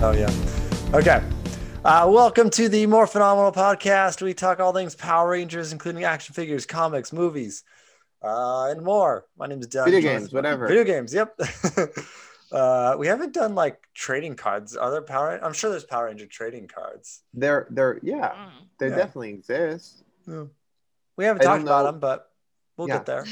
Oh yeah. Okay. Uh, welcome to the More Phenomenal podcast. We talk all things Power Rangers, including action figures, comics, movies, uh, and more. My name is Doug. Video games, whatever. Video games. Yep. uh, we haven't done like trading cards. Are there Power? I'm sure there's Power Ranger trading cards. They're they're yeah, Mm. they Yeah. definitely exist. We haven't I talked don't about know. them, but we'll Yeah. get there.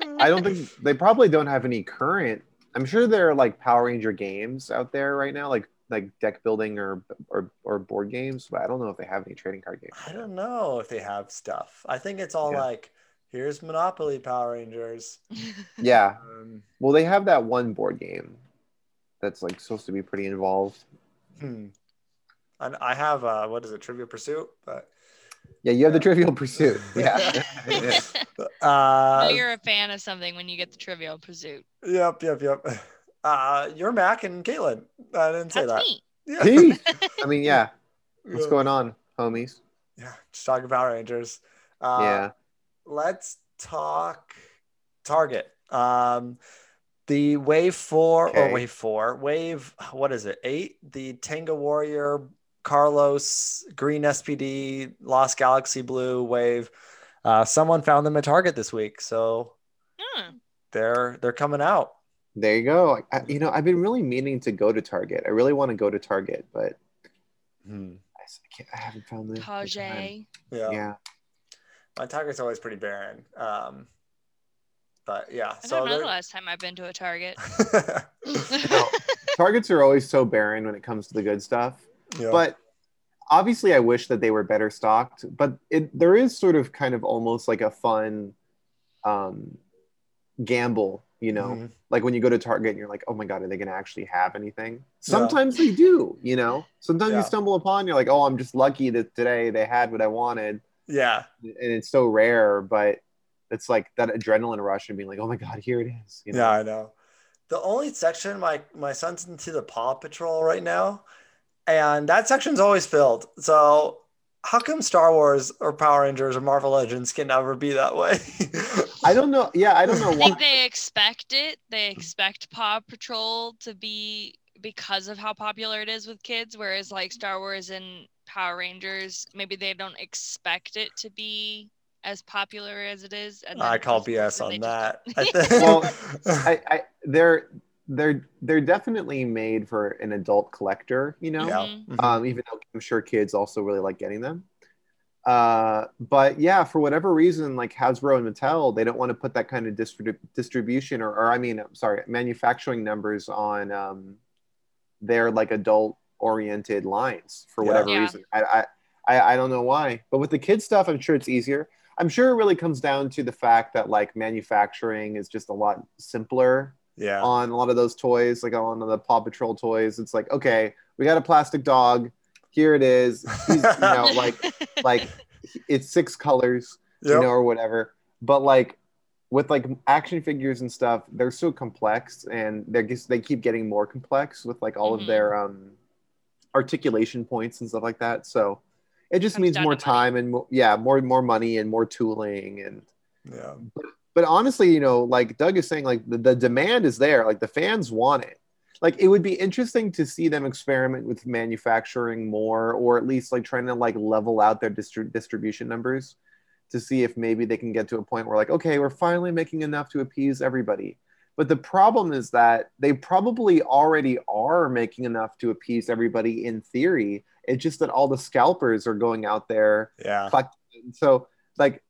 I don't think they probably don't have any current. I'm sure there are like Power Ranger games out there right now, like like deck building or or or board games, but I don't know if they have any trading card games. I don't know if they have stuff. I think it's all Yeah. like, here's Monopoly Power Rangers. Yeah, Um, well, they have that one board game that's like supposed to be pretty involved. hmm. And I have uh, what is it, Trivia Pursuit? But Yeah, you have the Trivial Pursuit. Yeah, Yeah. uh, know you're a fan of something when you get the Trivial Pursuit. Yep, yep, yep. Uh, you're Mac and Caitlin. I didn't say That's that. me. Yeah. Gee, I mean, yeah. What's Yeah. going on, homies? Yeah, just talking Power Rangers. Uh, yeah, Let's talk Target. Um, the Wave Four or Wave Four, Wave. What is it? Eight. The Tenga Warrior, Carlos, Green SPD, Lost Galaxy Blue Wave. Uh, someone found them at Target this week, so Hmm. they're they're coming out. There you go. I, you know, I've been really meaning to go to Target. I really want to go to Target, but Hmm. I, s- I can't, I haven't found the the time. Tajay. Yeah. Yeah. my Target's always pretty barren. Um, but yeah, I so don't know the they're- last time I've been to a Target. No, Targets are always so barren when it comes to the good stuff. Yeah. But obviously, I wish that they were better stocked. But it, there is sort of kind of almost like a fun um, gamble, you know, Mhm. like when you go to Target and you're like, oh my God, are they going to actually have anything? Sometimes they do, you know. Sometimes Yeah. you stumble upon, you're like, oh, I'm just lucky that today they had what I wanted. yeah, And it's so rare, but it's like that adrenaline rush and being like, oh my God, here it is. You know? yeah, I know. The only section my my son's into the Paw Patrol right now, and that section's always filled. So how come Star Wars or Power Rangers or Marvel Legends can never be that way? I don't know. Yeah, I don't know I why. think they expect it. They expect Paw Patrol to be because of how popular it is with kids, whereas like Star Wars and Power Rangers, maybe they don't expect it to be as popular as it is. And I call BS on that. I think. Well, I, I they're they're they're definitely made for an adult collector, you know. yeah. Mhm. Mhm. Um, even though I'm sure kids also really like getting them. Uh, but yeah, for whatever reason, like Hasbro and Mattel, they don't want to put that kind of distrib- distribution or, or I mean, I'm sorry, manufacturing numbers on um, their like adult oriented lines for Yeah. whatever Yeah. reason. I, I I I don't know why, but with the kids stuff, I'm sure it's easier. I'm sure it really comes down to the fact that like manufacturing is just a lot simpler yeah. on a lot of those toys, like on the Paw Patrol toys. It's like, okay, we got a plastic dog. Here it is. He's, you know, like like it's six colors, you know, or whatever. But like with like action figures and stuff, they're so complex, and they just they keep getting more complex with like all Mhm. of their um articulation points and stuff like that. So it just Comes means more to money. time and more, yeah, more more money and more tooling and yeah. but honestly, you know, like Doug is saying, like the, the demand is there, like the fans want it. Like it would be interesting to see them experiment with manufacturing more, or at least like trying to like level out their distri- distribution numbers to see if maybe they can get to a point where like, okay, we're finally making enough to appease everybody. But the problem is that they probably already are making enough to appease everybody in theory. It's just that all the scalpers are going out there Yeah. So like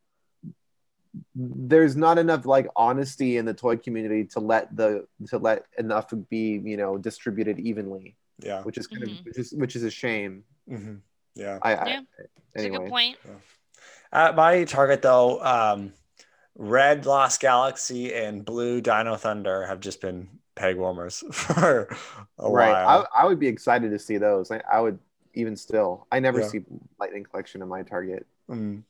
there's not enough like honesty in the toy community to let the to let enough be you know distributed evenly Yeah. which is kind Mhm. of which is which is a shame hmm Yeah. i, I Yeah. It's a good point. At my Target though, um, Red Lost Galaxy and Blue Dino Thunder have just been peg warmers for a right while. I, I would be excited to see those I, I would even still i never Yeah. see lightning collection in my target Mm.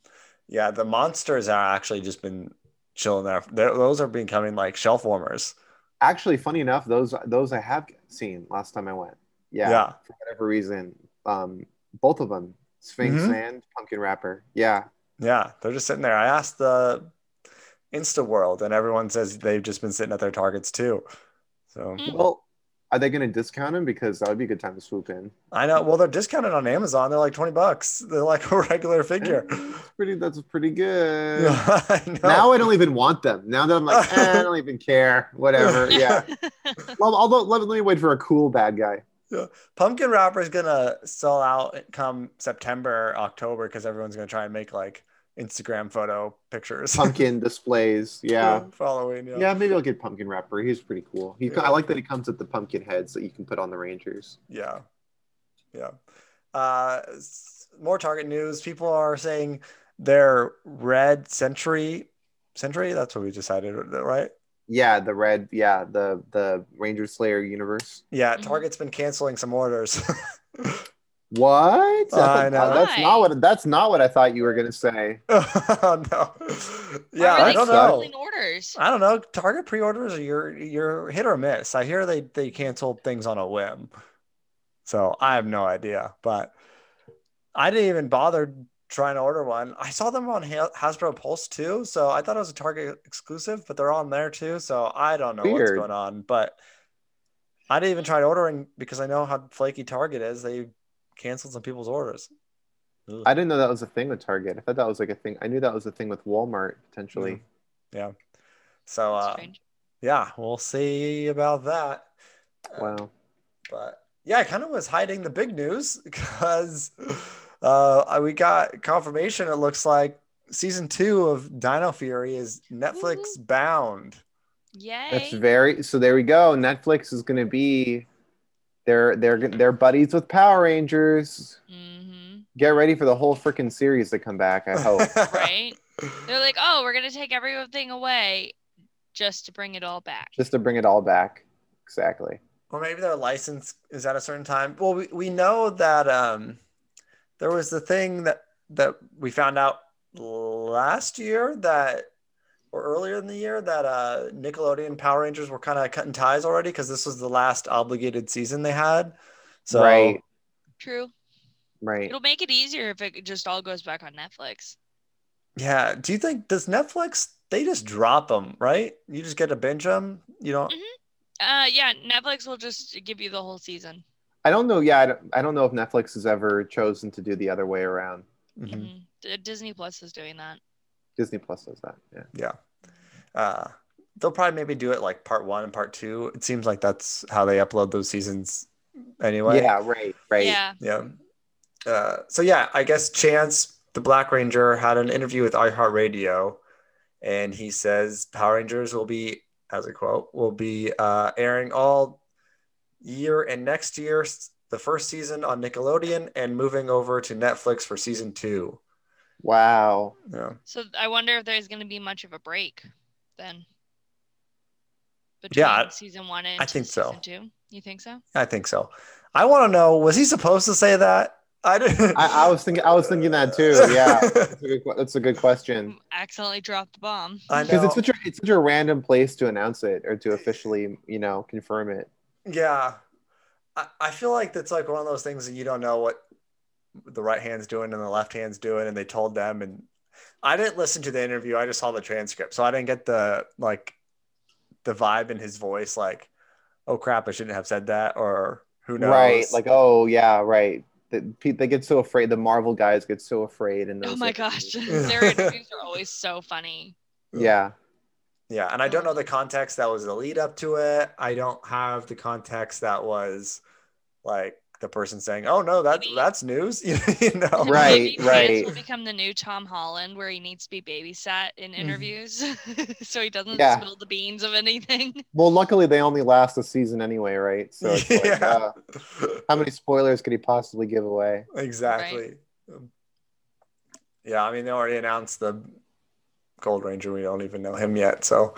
Yeah, the monsters are actually just been chilling there. They're, those are becoming like shelf warmers. actually funny enough those those i have seen last time i went yeah, Yeah. for whatever reason um both of them sphinx Mhm. and pumpkin rapper yeah Yeah, they're just sitting there. I asked the Insta World, and everyone says they've just been sitting at their targets too. So Mm. Well, Are they going to discount them? Because that would be a good time to swoop in. I know. Well, they're discounted on Amazon. They're like twenty bucks. They're like a regular figure. That's pretty. That's pretty good. I. Now I don't even want them. Now that I'm like, eh, I don't even care. Whatever. Yeah. well, although let, let me wait for a cool bad guy. Yeah. Pumpkin Rapper is gonna sell out come September, October because everyone's gonna try and make like Instagram photo pictures. Pumpkin displays. Yeah. for Halloween. Yeah. Yeah, maybe I'll get pumpkin rapper. He's pretty cool. He, Yeah. I like that he comes with the pumpkin heads that you can put on the Rangers. Yeah. Yeah. Uh, more Target news. People are saying their red century, century. That's what we decided, right? Yeah, the red. Yeah, the the Ranger Slayer universe. Yeah. Mhm. Target's been canceling some orders. What? I thought- know. That's not what. That's not what I thought you were gonna say. oh no. Yeah, Why are I don't know. canceling orders? I don't know. Target pre-orders are your your hit or miss. I hear they they canceled things on a whim, so I have no idea. But I didn't even bother trying to order one. I saw them on Ha- Hasbro Pulse too, so I thought it was a Target exclusive, but they're on there too. So I don't know what's going on. But I didn't even try ordering because I know how flaky Target is. They canceled some people's orders. Ugh. I didn't know that was a thing with Target. I thought that was like a thing. I knew that was a thing with Walmart potentially. Yeah. So uh, strange. yeah, we'll see about that. Uh, Wow. but yeah, I kind of was hiding the big news because uh, we got confirmation. It looks like season two of Dino Fury is Netflix bound. Yay. That's very. So there we go. Netflix is gonna be. They're they're they're buddies with Power Rangers. hmm Get ready for the whole freaking series to come back. I hope. Right? They're like, oh, we're gonna take everything away just to bring it all back. Just to bring it all back. Exactly. or maybe their license is at a certain time. Well, we, we know that um, there was the thing that that we found out last year that or earlier in the year that uh, Nickelodeon Power Rangers were kind of cutting ties already because this was the last obligated season they had. So Right. True. Right. It'll make it easier if it just all goes back on Netflix. yeah, do you think does Netflix they just drop them right? You just get to binge them. You don't. Uh, yeah, Netflix will just give you the whole season. I don't know. Yeah, I don't, I don't know if Netflix has ever chosen to do the other way around. Mhm. Mhm. Disney Plus is doing that. Disney Plus does that. Yeah. Yeah. Uh, they'll probably maybe do it like part one and part two. It seems like that's how they upload those seasons anyway. Yeah. Right. Right. Yeah. Yeah. Uh, so yeah, I guess Chance, the Black Ranger, had an interview with iHeartRadio, and he says Power Rangers will be, as a quote, will be uh, airing all year and next year, the first season on Nickelodeon, and moving over to Netflix for season two. Wow. Yeah. So I wonder if there's going to be much of a break then. Between Yeah, season one and I think so. season two. You think so? I think so. I want to know, was he supposed to say that? I didn't. I, I was thinking. I was thinking that too. Yeah. That's a good, that's a good question. Mm, accidentally dropped the bomb. Because it's such a it's such a random place to announce it or to officially you know confirm it. Yeah. I, I feel like that's like one of those things that you don't know what the right hand's doing and the left hand's doing, and they told them. And I didn't listen to the interview. I just saw the transcript. So I didn't get the like the vibe in his voice, like, oh crap, I shouldn't have said that, or who knows. Right. Like oh yeah. Right. The, they get so afraid. The Marvel guys get so afraid. And Oh my gosh. Their interviews are always so funny. Yeah. Yeah, and I don't know the context that was the lead up to it. I don't have the context that was like the person saying, "Oh no, that Maybe- that's news," you know? Right, Maybe right. will become the new Tom Holland where he needs to be babysat in interviews so he doesn't. Yeah. spill the beans of anything. Well, luckily they only last a season anyway, right? So it's like, yeah, uh, how many spoilers could he possibly give away? exactly. Um, Yeah, I mean they already announced the Gold Ranger. We don't even know him yet, so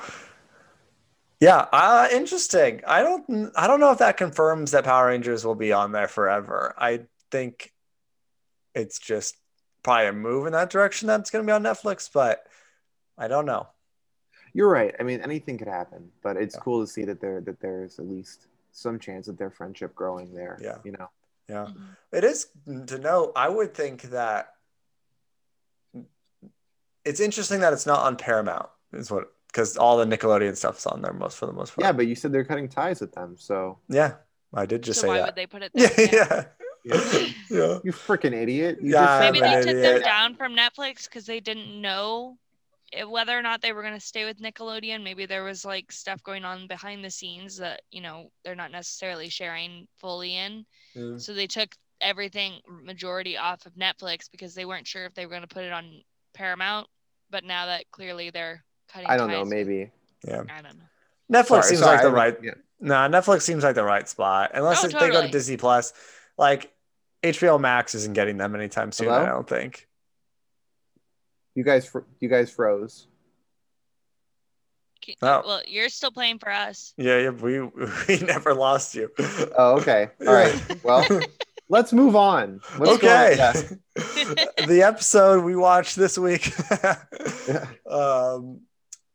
yeah, uh, interesting. I don't, I don't know if that confirms that Power Rangers will be on there forever. I think it's just probably a move in that direction that's going to be on Netflix, but I don't know. You're right. I mean, anything could happen, but it's Yeah. cool to see that there that there's at least some chance of their friendship growing there. Yeah. You know. Yeah. Mhm. It is to know. I would think that it's interesting that it's not on Paramount, is what because all the Nickelodeon stuff's on there most for the most part. Yeah, but you said they're cutting ties with them, so yeah, I did just so say why that. would they put it Yeah, there? yeah, Yeah. yeah. you freaking idiot. You Yeah, just Maybe they an took idiot. them down from Netflix because they didn't know whether or not they were going to stay with Nickelodeon. Maybe there was like stuff going on behind the scenes that, you know, they're not necessarily sharing fully in. Mm. So they took everything majority off of Netflix because they weren't sure if they were going to put it on Paramount. But now that clearly they're cutting I don't know, ties with- maybe. yeah. I don't know. Netflix Sorry, seems sorry, like the right. yeah. Nah, Netflix seems like the right spot. Unless Oh, if they go to. Disney Plus, like HBO Max isn't getting them anytime soon. Hello? I don't think. You guys, fr- you guys froze. Ke- Oh. Well, you're still playing for us. Yeah, yeah, we we never lost you. Oh, okay. All right. Well, let's move on. Let's go- okay. yeah. the episode we watched this week, Yeah. um,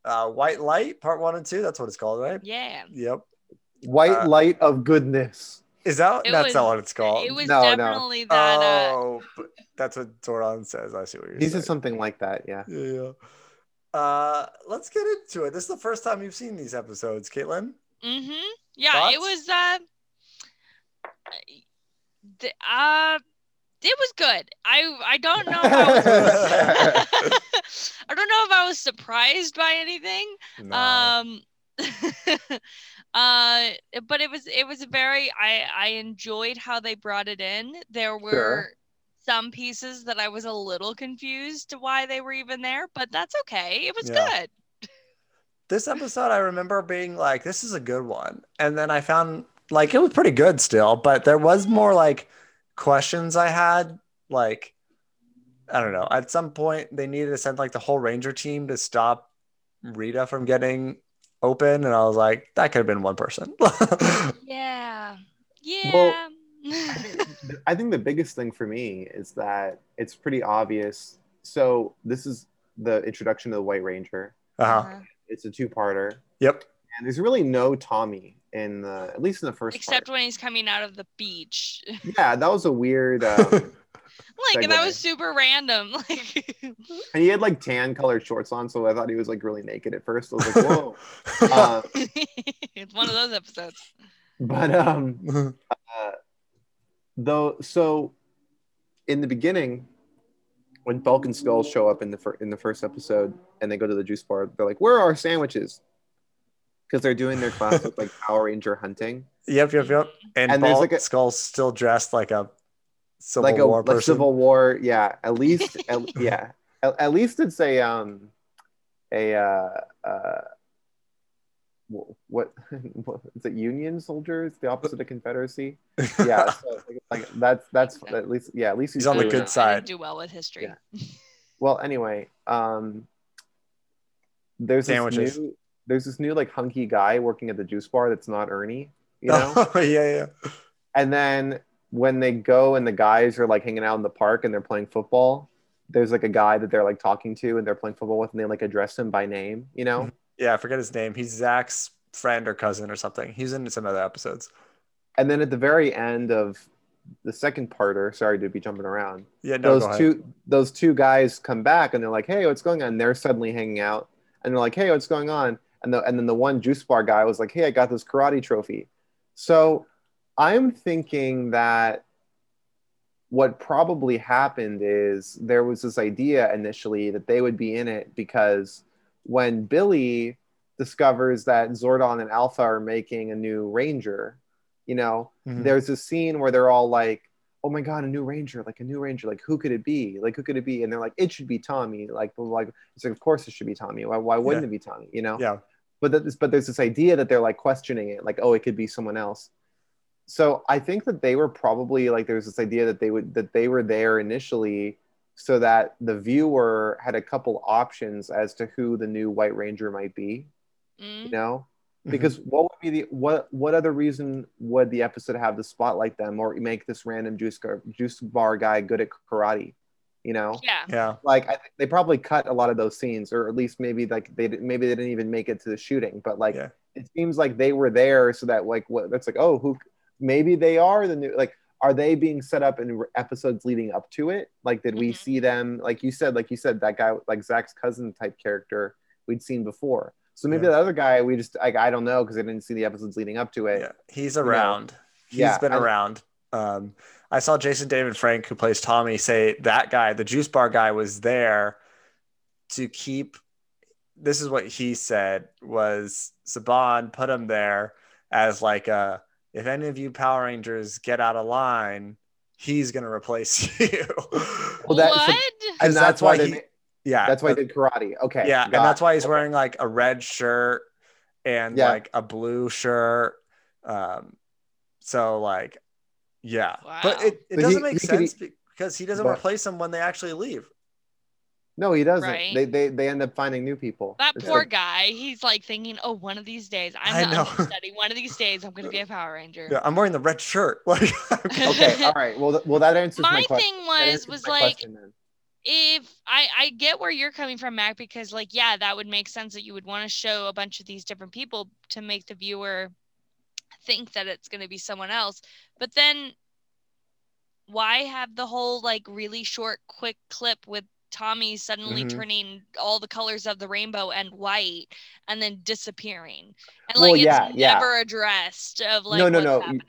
uh, White Light, part one and two. That's what it's called, right? Yeah. Yep. White Uh, light of goodness. Is that It that's was- not what it's called? It was No, no. definitely that. Uh, oh, but that's what Zordon says. I see what you're He saying. said something like that. Yeah. Yeah, yeah. Uh, let's get into it. This is the first time you've seen these episodes, Caitlin. Mm-hmm. Yeah, Thoughts? it was uh, the, uh it was good. I I don't know if I was I don't know if I was surprised by anything. No. Um uh but it was it was a very I I enjoyed how they brought it in. There were Sure. some pieces that I was a little confused to why they were even there, but that's okay. It was Yeah. good. this episode, I remember being like, "This is a good one," and then I found like it was pretty good still, but there was more like questions I had. Like, I don't know. At some point, they needed to send like the whole Ranger team to stop Rita from getting open, and I was like, that could have been one person. Yeah. Yeah. Well, I think the biggest thing for me is that it's pretty obvious. So this is the introduction to the White Ranger. uh-huh. Uh-huh. It's a two-parter, Yep. and there's really no Tommy in the at least in the first Except part. when he's coming out of the beach. Yeah, that was a weird. Um, like that was super random. Like and he had like tan colored shorts on, so I thought he was like really naked at first. I was like, whoa. uh, it's one of those episodes. but um, uh, though, so in the beginning, when falcon and Skull show up in the fir- in the first episode, and they go to the juice bar, they're like, "Where are our sandwiches?" Because they're doing their classic like Power Ranger hunting, yep. Yep. Yep. And, And there's like a- Skull's still dressed like a Civil like a War like person. Civil War. Yeah, at least, at, yeah, at, at least it's a um, a uh, uh, what what is it? Union soldiers, the opposite of Confederacy. Yeah, so, like, like that's that's So. at least yeah, at least He's on the good that. Side. do well with history. Yeah. Well, anyway, um, there's this Sandwiches. new there's this new like hunky guy working at the juice bar that's not Ernie, you know. Oh, yeah. Yeah. and then when they go and the guys are like hanging out in the park and they're playing football, there's like a guy that they're like talking to and they're playing football with and they like address him by name, you know. Mm-hmm. Yeah. I forget his name. He's Zach's friend or cousin or something. He's in some other episodes. And then at the very end of the second parter, sorry to be jumping around, Yeah. No. those two those two guys come back and they're like, "Hey, what's going on?" And they're suddenly hanging out, and they're like, "Hey, what's going on?" And the and then the one juice bar guy was like, "Hey, I got this karate trophy." So I'm thinking that what probably happened is there was this idea initially that they would be in it because when Billy discovers that Zordon and Alpha are making a new Ranger, you know, Mhm. there's a scene where they're all like, "Oh my god, a new Ranger! Like a new Ranger! Like who could it be? Like who could it be?" And they're like, "It should be Tommy." Like, like it's like, of course it should be Tommy. Why, why wouldn't Yeah. it be Tommy? You know? Yeah. But that, but there's this idea that they're like questioning it, like, "Oh, it could be someone else." So I think that they were probably like there's this idea that they would that they were there initially so that the viewer had a couple options as to who the new White Ranger might be Mm. you know Mhm. because what would be the what what other reason would the episode have to spotlight them or make this random juice bar, juice bar guy good at karate you know Yeah. Yeah. like I think they probably cut a lot of those scenes or at least maybe like they didn't maybe they didn't even make it to the shooting but like Yeah. it seems like they were there so that like what that's like oh who maybe they are the new like are they being set up in episodes leading up to it like did we Mhm. see them like you said like you said that guy like zach's cousin type character we'd seen before So maybe Yeah. the other guy, we just like I don't know because I didn't see the episodes leading up to it. Yeah, he's around. He's Yeah, been I- around. Um, I saw Jason David Frank, who plays Tommy, say that guy, the juice bar guy, was there to keep. This is what he said: was Saban put him there as like a if any of you Power Rangers get out of line, he's gonna replace you. Well, that- what? so- And And that's that's why why they he- ma- yeah, that's why uh, he did karate. Okay. yeah, and that's why he's Okay. wearing like a red shirt and Yeah. like a blue shirt. Um, so like, yeah, but it, it But doesn't make he sense be- because he doesn't but- replace them when they actually leave. No, he doesn't. Right. They, they they end up finding new people. That It's poor like- guy. He's like thinking, "Oh, one of these days, I'm I the know. understudy. One of these days, I'm gonna be a Power Ranger." Yeah, I'm wearing the red shirt. Okay. All right. Well, th- well, that answers my, My question. thing was was like if I I get where you're coming from, Mac, because like yeah, that would make sense that you would want to show a bunch of these different people to make the viewer think that it's going to be someone else. But then why have the whole like really short quick clip with Tommy suddenly Mhm. turning all the colors of the rainbow and white and then disappearing. And Well, like yeah, it's yeah. never addressed of like No, no, what's no, you- happening.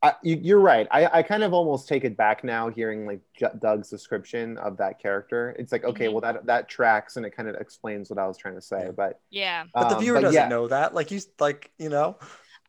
I, you, you're right. I, I kind of almost take it back now, hearing like J- Doug's description of that character. It's like, okay, Mhm. well that that tracks and it kind of explains what I was trying to say. But Yeah. but the um, viewer but doesn't yeah, know that. Like you, like you know,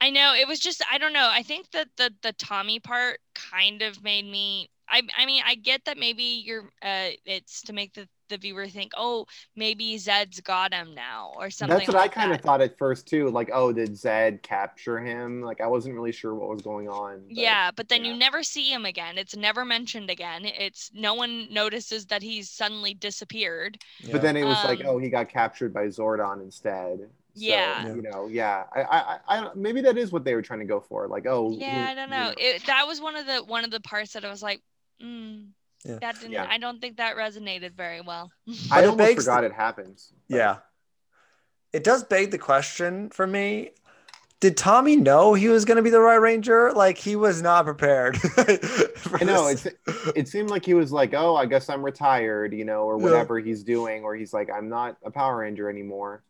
I know it was just I don't know. I think that the the Tommy part kind of made me. I I mean I get that maybe you're uh it's to make the the viewer think oh maybe Zedd's got him now or something. That's what I kind of thought at first too. Like, oh, did Zedd capture him? Like, I wasn't really sure what was going on. but- Yeah, but then yeah. you never see him again. It's never mentioned again. It's no one notices that he's suddenly disappeared. But then it was like, Um, oh, he got captured by Zordon instead. So, Yeah. You know, yeah. I, I, I, I maybe that is what they were trying to go for. Like, oh, Yeah, I don't you know. It, that was one of the one of the parts that I was like, mm, Yeah. that didn't. Yeah. I don't think that resonated very well. I But it almost begs forgot it happens. but- yeah, it does beg the question for me. Did Tommy know he was going to be the right ranger? Like he was not prepared. I know it's it seemed like he was like, oh, I guess I'm retired, you know, or Yeah. whatever he's doing, or he's like, I'm not a Power Ranger anymore.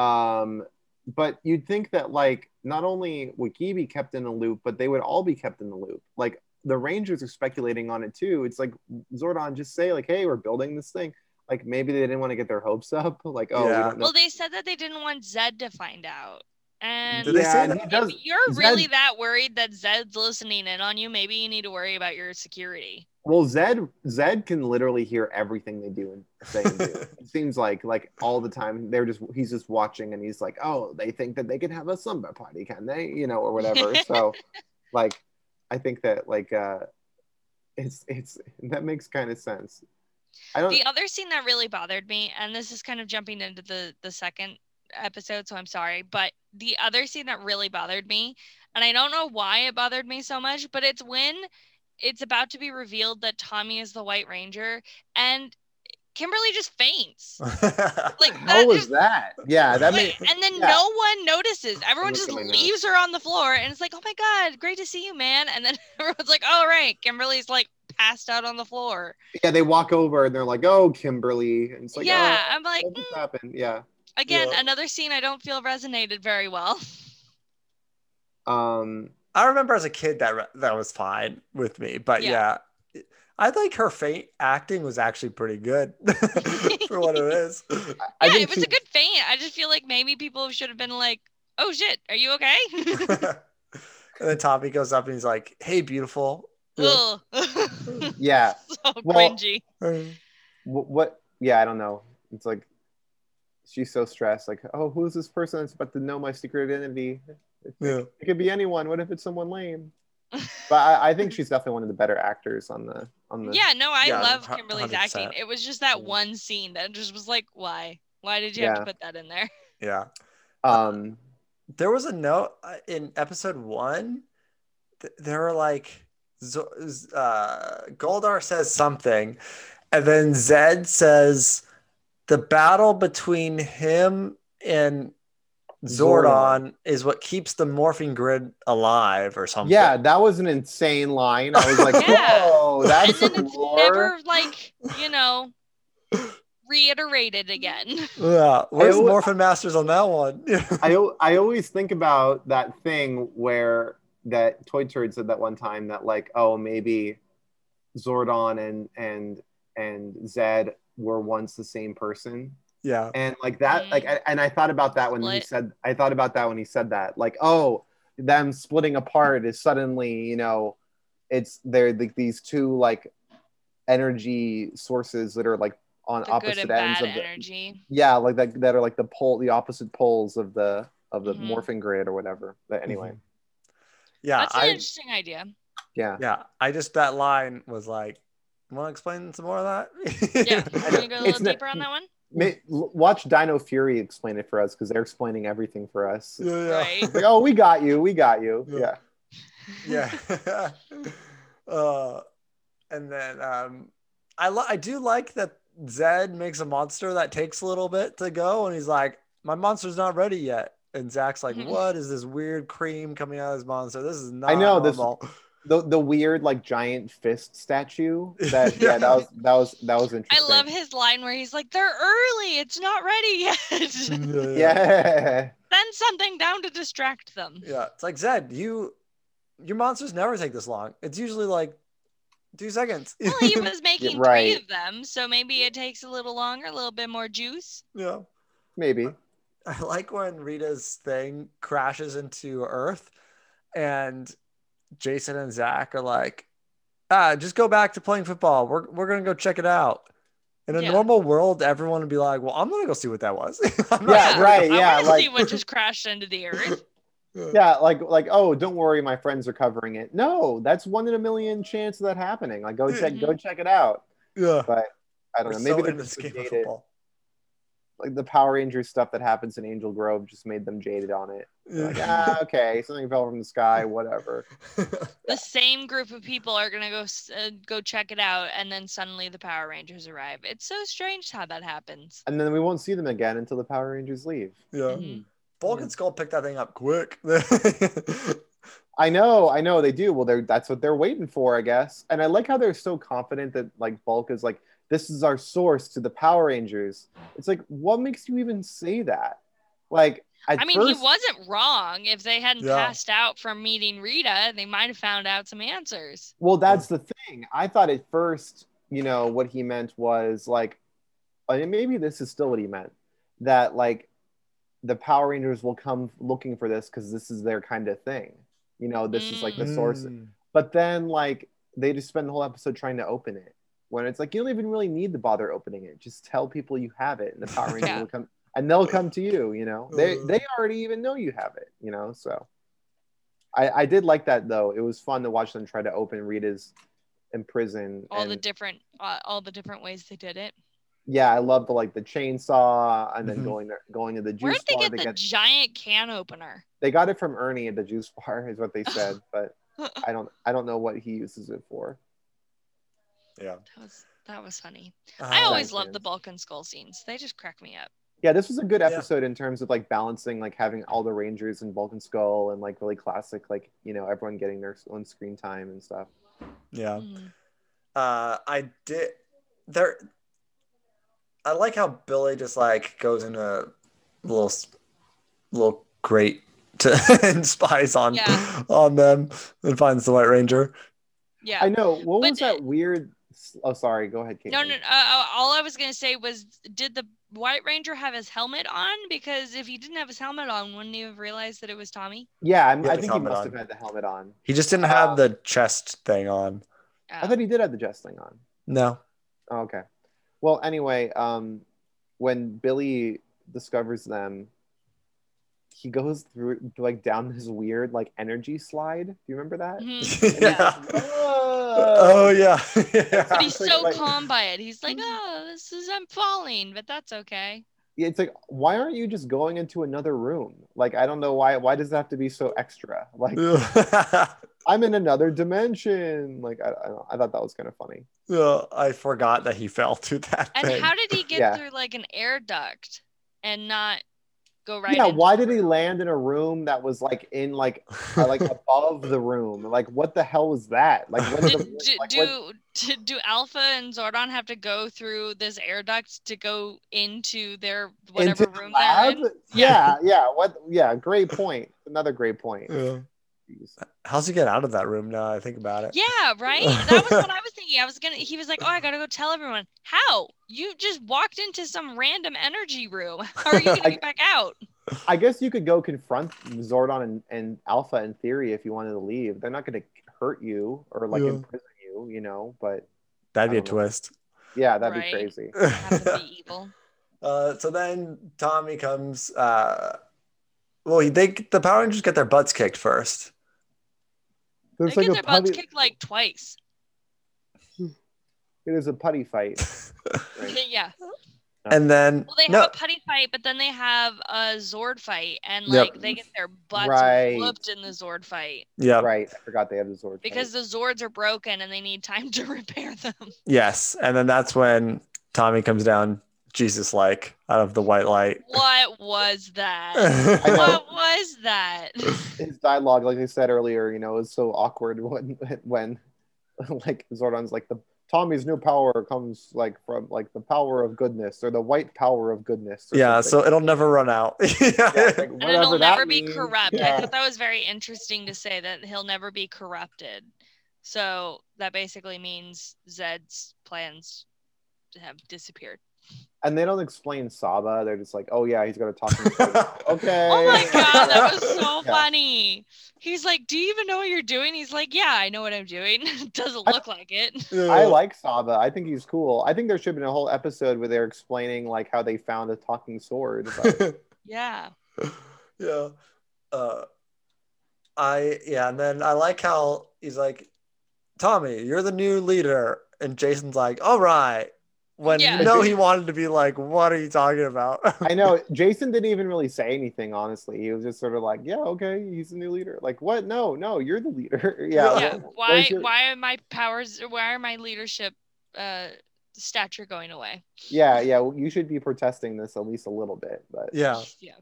Um, but you'd think that like not only would he be kept in the loop, but they would all be kept in the loop. Like the Rangers are speculating on it too. It's like Zordon just say like, hey, we're building this thing. Like maybe they didn't want to get their hopes up. Like, oh, we don't know. Well, they said that they didn't want Zedd to find out. And Did they say that? he does. if you're really that worried that Zedd's listening in on you, maybe you need to worry about your security. Well, Zedd Zedd can literally hear everything they do and say and do. it seems like like all the time they're just he's just watching and he's like, oh, they think that they can have a samba party, can they? You know, or whatever. so, like, I think that like uh, it's it's that makes kind of sense. I don't. The other scene that really bothered me, and this is kind of jumping into the the second episode, so I'm sorry, but the other scene that really bothered me, and I don't know why it bothered me so much, but it's when it's about to be revealed that Tommy is the White Ranger, and Kimberly just faints. Like How that was just that? Yeah, that made. Wait, and then yeah. no one notices. Everyone just at my leaves her on the floor, and it's like, "Oh my god, great to see you, man!" And then everyone's like, "All right, Kimberly's like passed out on the floor." Yeah, they walk over and they're like, "Oh, Kimberly," and it's like, yeah, oh, I'm like, what just mm. happened? Yeah. Again, Yeah. another scene I don't feel resonated very well. Um. I remember as a kid that re- that was fine with me, but Yeah. yeah, I think her faint acting was actually pretty good for what it is. I yeah, think it was she- a good faint. I just feel like maybe people should have been like, "Oh shit, are you okay?" and then Tommy goes up and he's like, "Hey, beautiful." Ugh. Yeah. so Well- cringy. what, what yeah i don't know it's like she's so stressed like oh who's this person that's about to know my secret identity it, Yeah. it could be anyone what if it's someone lame but I, I think she's definitely one of the better actors on the on the Yeah, no, I Yeah, love hu- Kimberly's 100%. acting. It was just that one scene that just was like, why? Why did you have to put that in there? Yeah. um There was a note uh, in episode one. th- There were like, Zo- uh, Goldar says something, and then Zedd says the battle between him and Zordon, is what keeps the morphing grid alive, or something. yeah that was an insane line i was like Yeah. whoa and that's then it's lore. never like, you know, reiterated again. Yeah, where's al- Morphin Masters on that one? I, I always think about that thing where that Toy Turd said that one time that like oh maybe Zordon and and and Zedd were once the same person yeah, and like that like and I thought about that when he said I thought about that when he said that like oh them splitting apart is suddenly you know it's they're like these two like energy sources that are like on The good opposite and ends bad of the, energy. yeah like that that are like the pole the opposite poles of the of the Mhm. morphing grid or whatever but anyway yeah. That's an I interesting idea. yeah yeah, I just that line was like, want to explain some more of that? Yeah. Can you go a It's little not- deeper on that one? May, watch Dino Fury explain it for us because they're explaining everything for us. yeah, yeah. Right. Like, oh, we got you, we got you. Yeah. Yeah. yeah uh and then um i li- i do like that zedd makes a monster that takes a little bit to go and he's like my monster's not ready yet and zach's like Mhm. what is this weird cream coming out of this monster this is not I know, this- normal. The the weird like giant fist statue. That yeah, Yeah. that was that was that was interesting. I love his line where he's like, "They're early. It's not ready yet." yeah, yeah. Yeah. Send something down to distract them. yeah it's like zedd you your monsters never take this long it's usually like two seconds Well, he was making right. three of them, so maybe it takes a little longer, a little bit more juice. yeah Maybe. I like when Rita's thing crashes into Earth and Jason and Zach are like, ah, just go back to playing football. We're, we're going to go check it out. In a Yeah. normal world, everyone would be like, well, I'm going to go see what that was. Yeah, gonna right, go- I yeah, want like- see what just crashed into the earth. Yeah, like like oh, don't worry, my friends are covering it. No, that's one in a million chance of that happening. Like go check go check it out. Yeah. But I don't We're know. Maybe so they're just this game of football. Like the Power Rangers stuff that happens in Angel Grove just made them jaded on it. They're Like, Yeah. ah, okay, something fell from the sky, whatever. The same group of people are gonna go uh, go check it out, and then suddenly the Power Rangers arrive. It's so strange how that happens. And then we won't see them again until the Power Rangers leave. yeah. Mhm. Bulk Yeah. and Skull pick that thing up quick. I know, I know they do. Well, they're that's what they're waiting for, I guess. And I like how they're so confident that like Bulk is like, this is our source to the Power Rangers. It's like, what makes you even say that? Like, I mean, first, he wasn't wrong. If they hadn't Yeah. passed out from meeting Rita, they might have found out some answers. Well, that's the thing. I thought at first, you know, what he meant was like, I mean, maybe this is still what he meant that like the Power Rangers will come looking for this because this is their kind of thing. You know, this is like the source. Mm. But then like they just spend the whole episode trying to open it when it's like you don't even really need to bother opening it. Just tell people you have it, and the Power Rangers Yeah. will come and they'll come to you. You know, they Uh. they already even know you have it. You know, so. I, I did like that though. It was fun to watch them try to open Rita's in prison. All and the different, uh, all the different ways they did it. yeah, I love the like the chainsaw and then Mhm. going there, going to the juice Where'd they bar. get they the got giant can opener? they got it from Ernie at the juice bar, is what they said. but I don't I don't know what he uses it for. Yeah. That was that was funny. I Uh, always love the Bulk and Skull scenes. They just crack me up. Yeah, this was a good Yeah. episode in terms of like balancing like having all the Rangers and Bulk and Skull and like really classic like you know everyone getting their own screen time and stuff. yeah. Mhm. uh i did there i like how billy just like goes in a little s- little crate to and spies on Yeah. on them and finds the white ranger Yeah. I know. What But- was that weird? Oh, sorry. Go ahead, Kate. No, no. Uh, uh, all I was gonna say was, did the White Ranger have his helmet on? Because if he didn't have his helmet on, wouldn't he have realized that it was Tommy? Yeah, I'm, I think he must on. have had the helmet on. he just didn't have Uh, the chest thing on I Oh. thought he did have the chest thing on. no Oh, okay. Well, anyway, um, when Billy discovers them, he goes through like down this weird like energy slide. Do you remember that? Mhm. yeah Oh, oh yeah, But he's so like- calm by it. He's like, mm-hmm. oh, this is I'm falling, but that's okay. Yeah, it's like why aren't you just going into another room? Like I don't know why. Why does it have to be so extra? Like I'm in another dimension. Like I, I, I thought that was kind of funny. Yeah, i forgot that he fell through that And thing how did he get Yeah. through like an air duct and not go right. yeah, why did he land in a room that was like in like uh, like above the room? Like what the hell was that? Like what Do, the, do, like, do, do, do Alpha and Zordon have to go through this air duct to go into their whatever into room they're in? Yeah, yeah. What? Yeah, great point. Another great point. Yeah. Jeez. How's he get out of that room now? I think about it. Yeah, right. That was what I was thinking. I was gonna. He was like, "Oh, I gotta go tell everyone." How? You just walked into some random energy room. How are you gonna I- get back out? I guess you could go confront Zordon and, and Alpha in theory if you wanted to leave. They're not going to hurt you or like Yeah. imprison you, you know. But That'd be a know. twist. yeah, that'd Right. be crazy. Have to be evil. Uh, so then Tommy comes. Uh, well, they the Power Rangers get their butts kicked first. They There's get like their a butts putty, kicked like twice. it is a putty fight. Right. yeah. And then Well, they have no, a putty fight, but then they have a Zord fight, and Yep. like they get their butts Right. whooped in the Zord fight yeah, Right. I forgot they had the Zord. fight. because the Zords are broken and they need time to repair them. yes, and then that's when Tommy comes down, Jesus like, out of the white light. What was that? What was that? his dialogue, like I said earlier, you know, is so awkward when when like Zordon's like the Tommy's new power comes like from like the power of goodness or the white power of goodness. or yeah, so it'll never run out. Yeah, like, And it'll whatever that never be means. corrupt. I thought that was very interesting to say that he'll never be corrupted. So that basically means Zedd's plans have disappeared. And they don't explain Saba. They're just like, oh yeah, he's gonna talk. to me. okay. Oh my god, that was so Yeah. funny. He's like, "Do you even know what you're doing?" He's like, "Yeah, I know what I'm doing." Doesn't I- look like it. I like Saba. I think he's cool. I think there should have been a whole episode where they're explaining like how they found a talking sword. But Yeah. yeah. Uh, I yeah, and then I like how he's like, Tommy, you're the new leader, and Jason's like, all right. When Yeah. you know he wanted to be like, what are you talking about? I know Jason didn't even really say anything. Honestly, he was just sort of like, yeah, okay, he's the new leader. Like, what? No, no, you're the leader. yeah. Yeah. Why your- why are my powers why are my leadership uh stature going away? Yeah, yeah. well, You should be protesting this at least a little bit. But yeah, Yeah.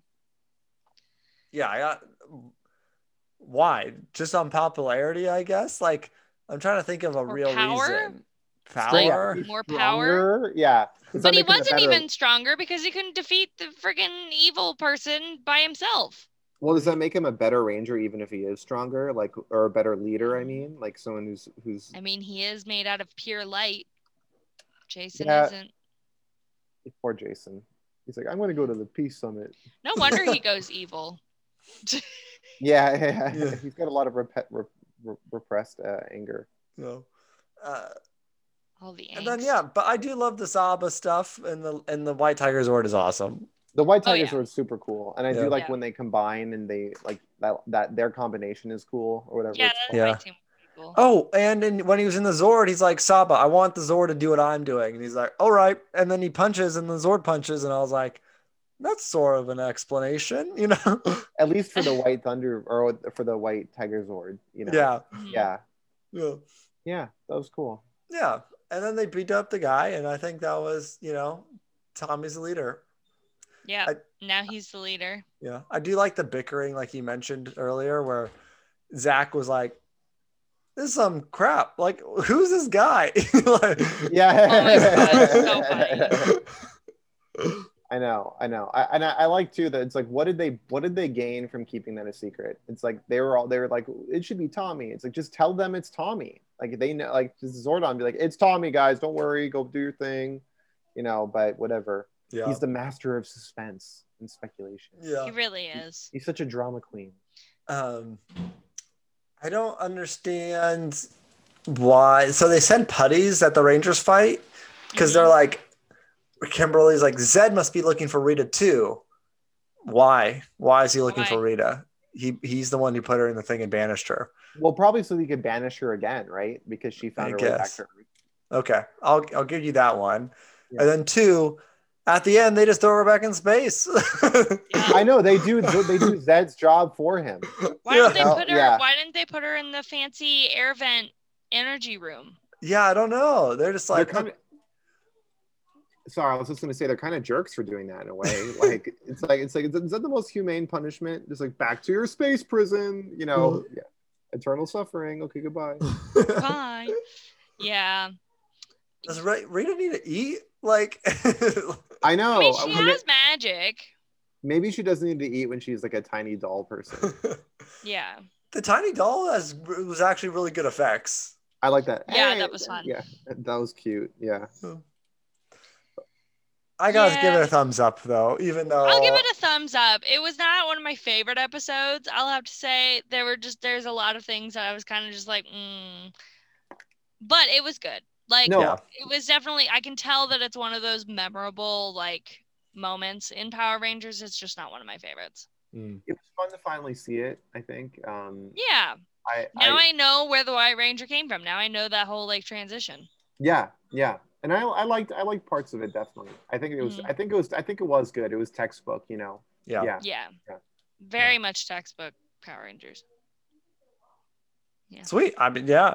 yeah. I got why? Just on popularity, I guess. Like, I'm trying to think of a Or real power? reason. Like- Power. He's More power? stronger. Yeah. Does that But he make him a wasn't better- even stronger because he couldn't defeat the friggin' evil person by himself. Well, does that make him a better ranger even if he is stronger, like, or a better leader? I mean, like someone who's who's I mean, he is made out of pure light. Jason Yeah. isn't. poor Jason. He's like, I'm going to go to the peace summit. No wonder he goes evil. Yeah, yeah, Yeah. he's got a lot of rep- rep- rep- repressed uh, anger. No. Uh, All the and then yeah, but I do love the Saba stuff, and the and the White Tiger Zord is awesome. The White Oh, Tigers yeah. are super cool, and I Yeah. do like Yeah. when they combine and they like that. That their combination is cool or whatever. Yeah, it's that's called. Yeah. way too cool. Oh, and in, when he was in the Zord, he's like, Saba, I want the Zord to do what I'm doing. And he's like, all right. And then he punches and the Zord punches. And I was like, that's sort of an explanation, you know? At least for the White Thunder or for the White Tiger Zord, you know. yeah. Mhm. Yeah. Yeah. Yeah. That was cool. Yeah. And then they beat up the guy. And I think that was, you know, Tommy's the leader. Yeah. I- now he's the leader. Yeah. I do like the bickering, like you mentioned earlier, where Zach was like, this is some crap. Like, who's this guy? like, Yeah. Oh God, so I know, I know, I, and I, I like too that it's like, what did they, what did they gain from keeping that a secret? It's like they were all, they were like, it should be Tommy. It's like just tell them it's Tommy. Like they know, like Zordon be like, it's Tommy, guys. Don't worry, go do your thing, you know. But whatever. yeah. He's the master of suspense and speculation. yeah. He really is. He's such a drama queen. um I don't understand why so they send putties at the Rangers fight because they're like Kimberly's like Zed must be looking for Rita too. Why? Why is he looking for Rita? He he's the one who put her in the thing and banished her. Well, probably so he could banish her again, right? Because she found I her way back to Earth. Okay, I'll I'll give you that one. Yeah. And then two, at the end they just throw her back in space. I know they do. They do Zedd's job for him. Why didn't they put her? Yeah. Why didn't they put her in the fancy air vent energy room? yeah, I don't know. They're just They're like kind of- sorry, I was just gonna say they're kind of jerks for doing that in a way. Like it's like it's like is that the most humane punishment? Just like back to your space prison, you know? Yeah. Eternal suffering. Okay, goodbye. Bye. Yeah. Does Ra- Rita need to eat? Like, I know. I mean, she When it- has magic. Maybe she doesn't need to eat when she's like a tiny doll person. Yeah. the tiny doll has was actually really good effects. I like that. Yeah, Hey, that was fun. Yeah, that was cute. Yeah. Hmm. I gotta give it a thumbs up though, even though I'll give it a thumbs up. It was not one of my favorite episodes. I'll have to say there were just there's a lot of things that I was kind of just like, mm. but it was good. Like No, Yeah. it was definitely I can tell that it's one of those memorable like moments in Power Rangers. It's just not one of my favorites. Mm. it was fun to finally see it. I think. Um, Yeah. I, Now I, I, know where the White Ranger came from. Now I know that whole like transition. Yeah, yeah, and I, I liked, I liked parts of it definitely. I think it was, Mhm. I think it was, I think it was good. It was textbook, you know. yeah. Yeah. Yeah. Yeah. Very much textbook Power Rangers. Yeah. Sweet. I mean, yeah,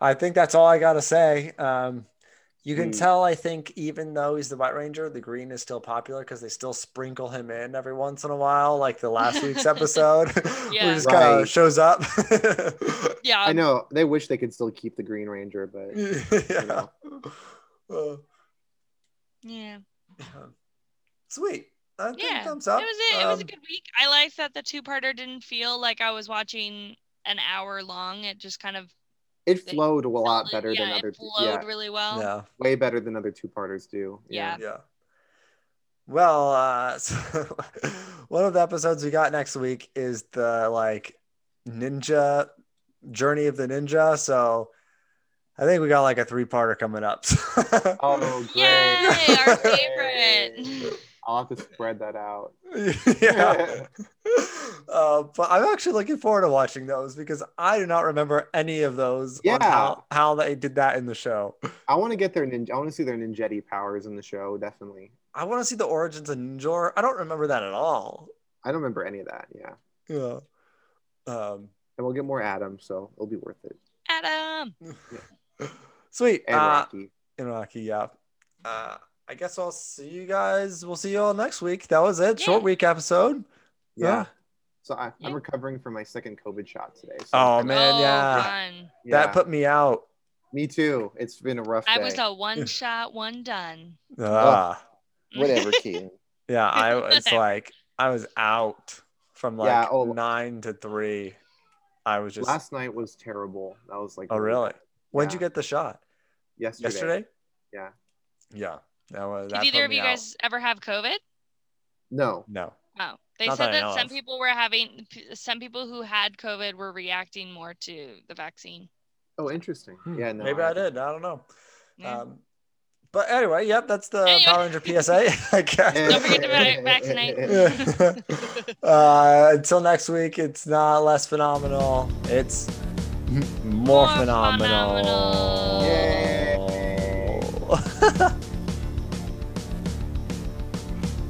I think that's all I gotta say. Um, you can Mm. tell, I think, even though he's the White Ranger, the green is still popular because they still sprinkle him in every once in a while, like the last week's episode, where Yeah. he just kind of shows up. Yeah. I know they wish they could still keep the Green Ranger, but yeah. Uh, Yeah. yeah. Sweet. I think Yeah. thumbs up. It was it. It was a Um, good week. I liked that the two parter didn't feel like I was watching an hour long. It just kind of it They flowed a lot better yeah, than other, it two, flowed yeah, really well. yeah. way better than other two parters do. Yeah. Yeah. Well, uh, so one of the episodes we got next week is the like ninja journey of the ninja. So I think we got like a three parter coming up. Oh, great! Yay, our favorite. I'll have to spread that out. yeah. uh, but I'm actually looking forward to watching those because I do not remember any of those on Yeah. how, how they did that in the show. I want to get their ninja. I want to see their ninjetti powers in the show. Definitely. I want to see the origins of Ninjor. I don't remember that at all. I don't remember any of that. Yeah, Yeah. Um, and we'll get more Adam, so it'll be worth it. Adam. sweet. And Uh, Rocky. in Rocky, yeah. Uh, I guess I'll see you guys. We'll see you all next week. That was it. Short week episode. Yeah. yeah. So I, Yeah. I'm recovering from my second COVID shot today. So Oh, I'm- man, oh, yeah. fun. That put me out. me too. It's been a rough I day. was a one shot, one done. Ah. Whatever, Keaton. Yeah, I was like, I was out from like Yeah, oh. nine to three. I was just. Last night was terrible. That was like oh, really? bad. When'd you get the shot? Yesterday. Yesterday? Yeah. Yeah. That was. Did that either of you out. guys ever have COVID? No. No. Oh, they Not said that that, some of. people were having, some people who had COVID were reacting more to the vaccine. Oh, interesting. Hmm, Yeah. No. Maybe I did. I don't know. Yeah. Um, but anyway, yep, that's the Anyway. Power Ranger PSA. I guess. Don't forget to vaccinate. uh, until next week, it's not less phenomenal. It's more, More phenomenal. phenomenal. Yay.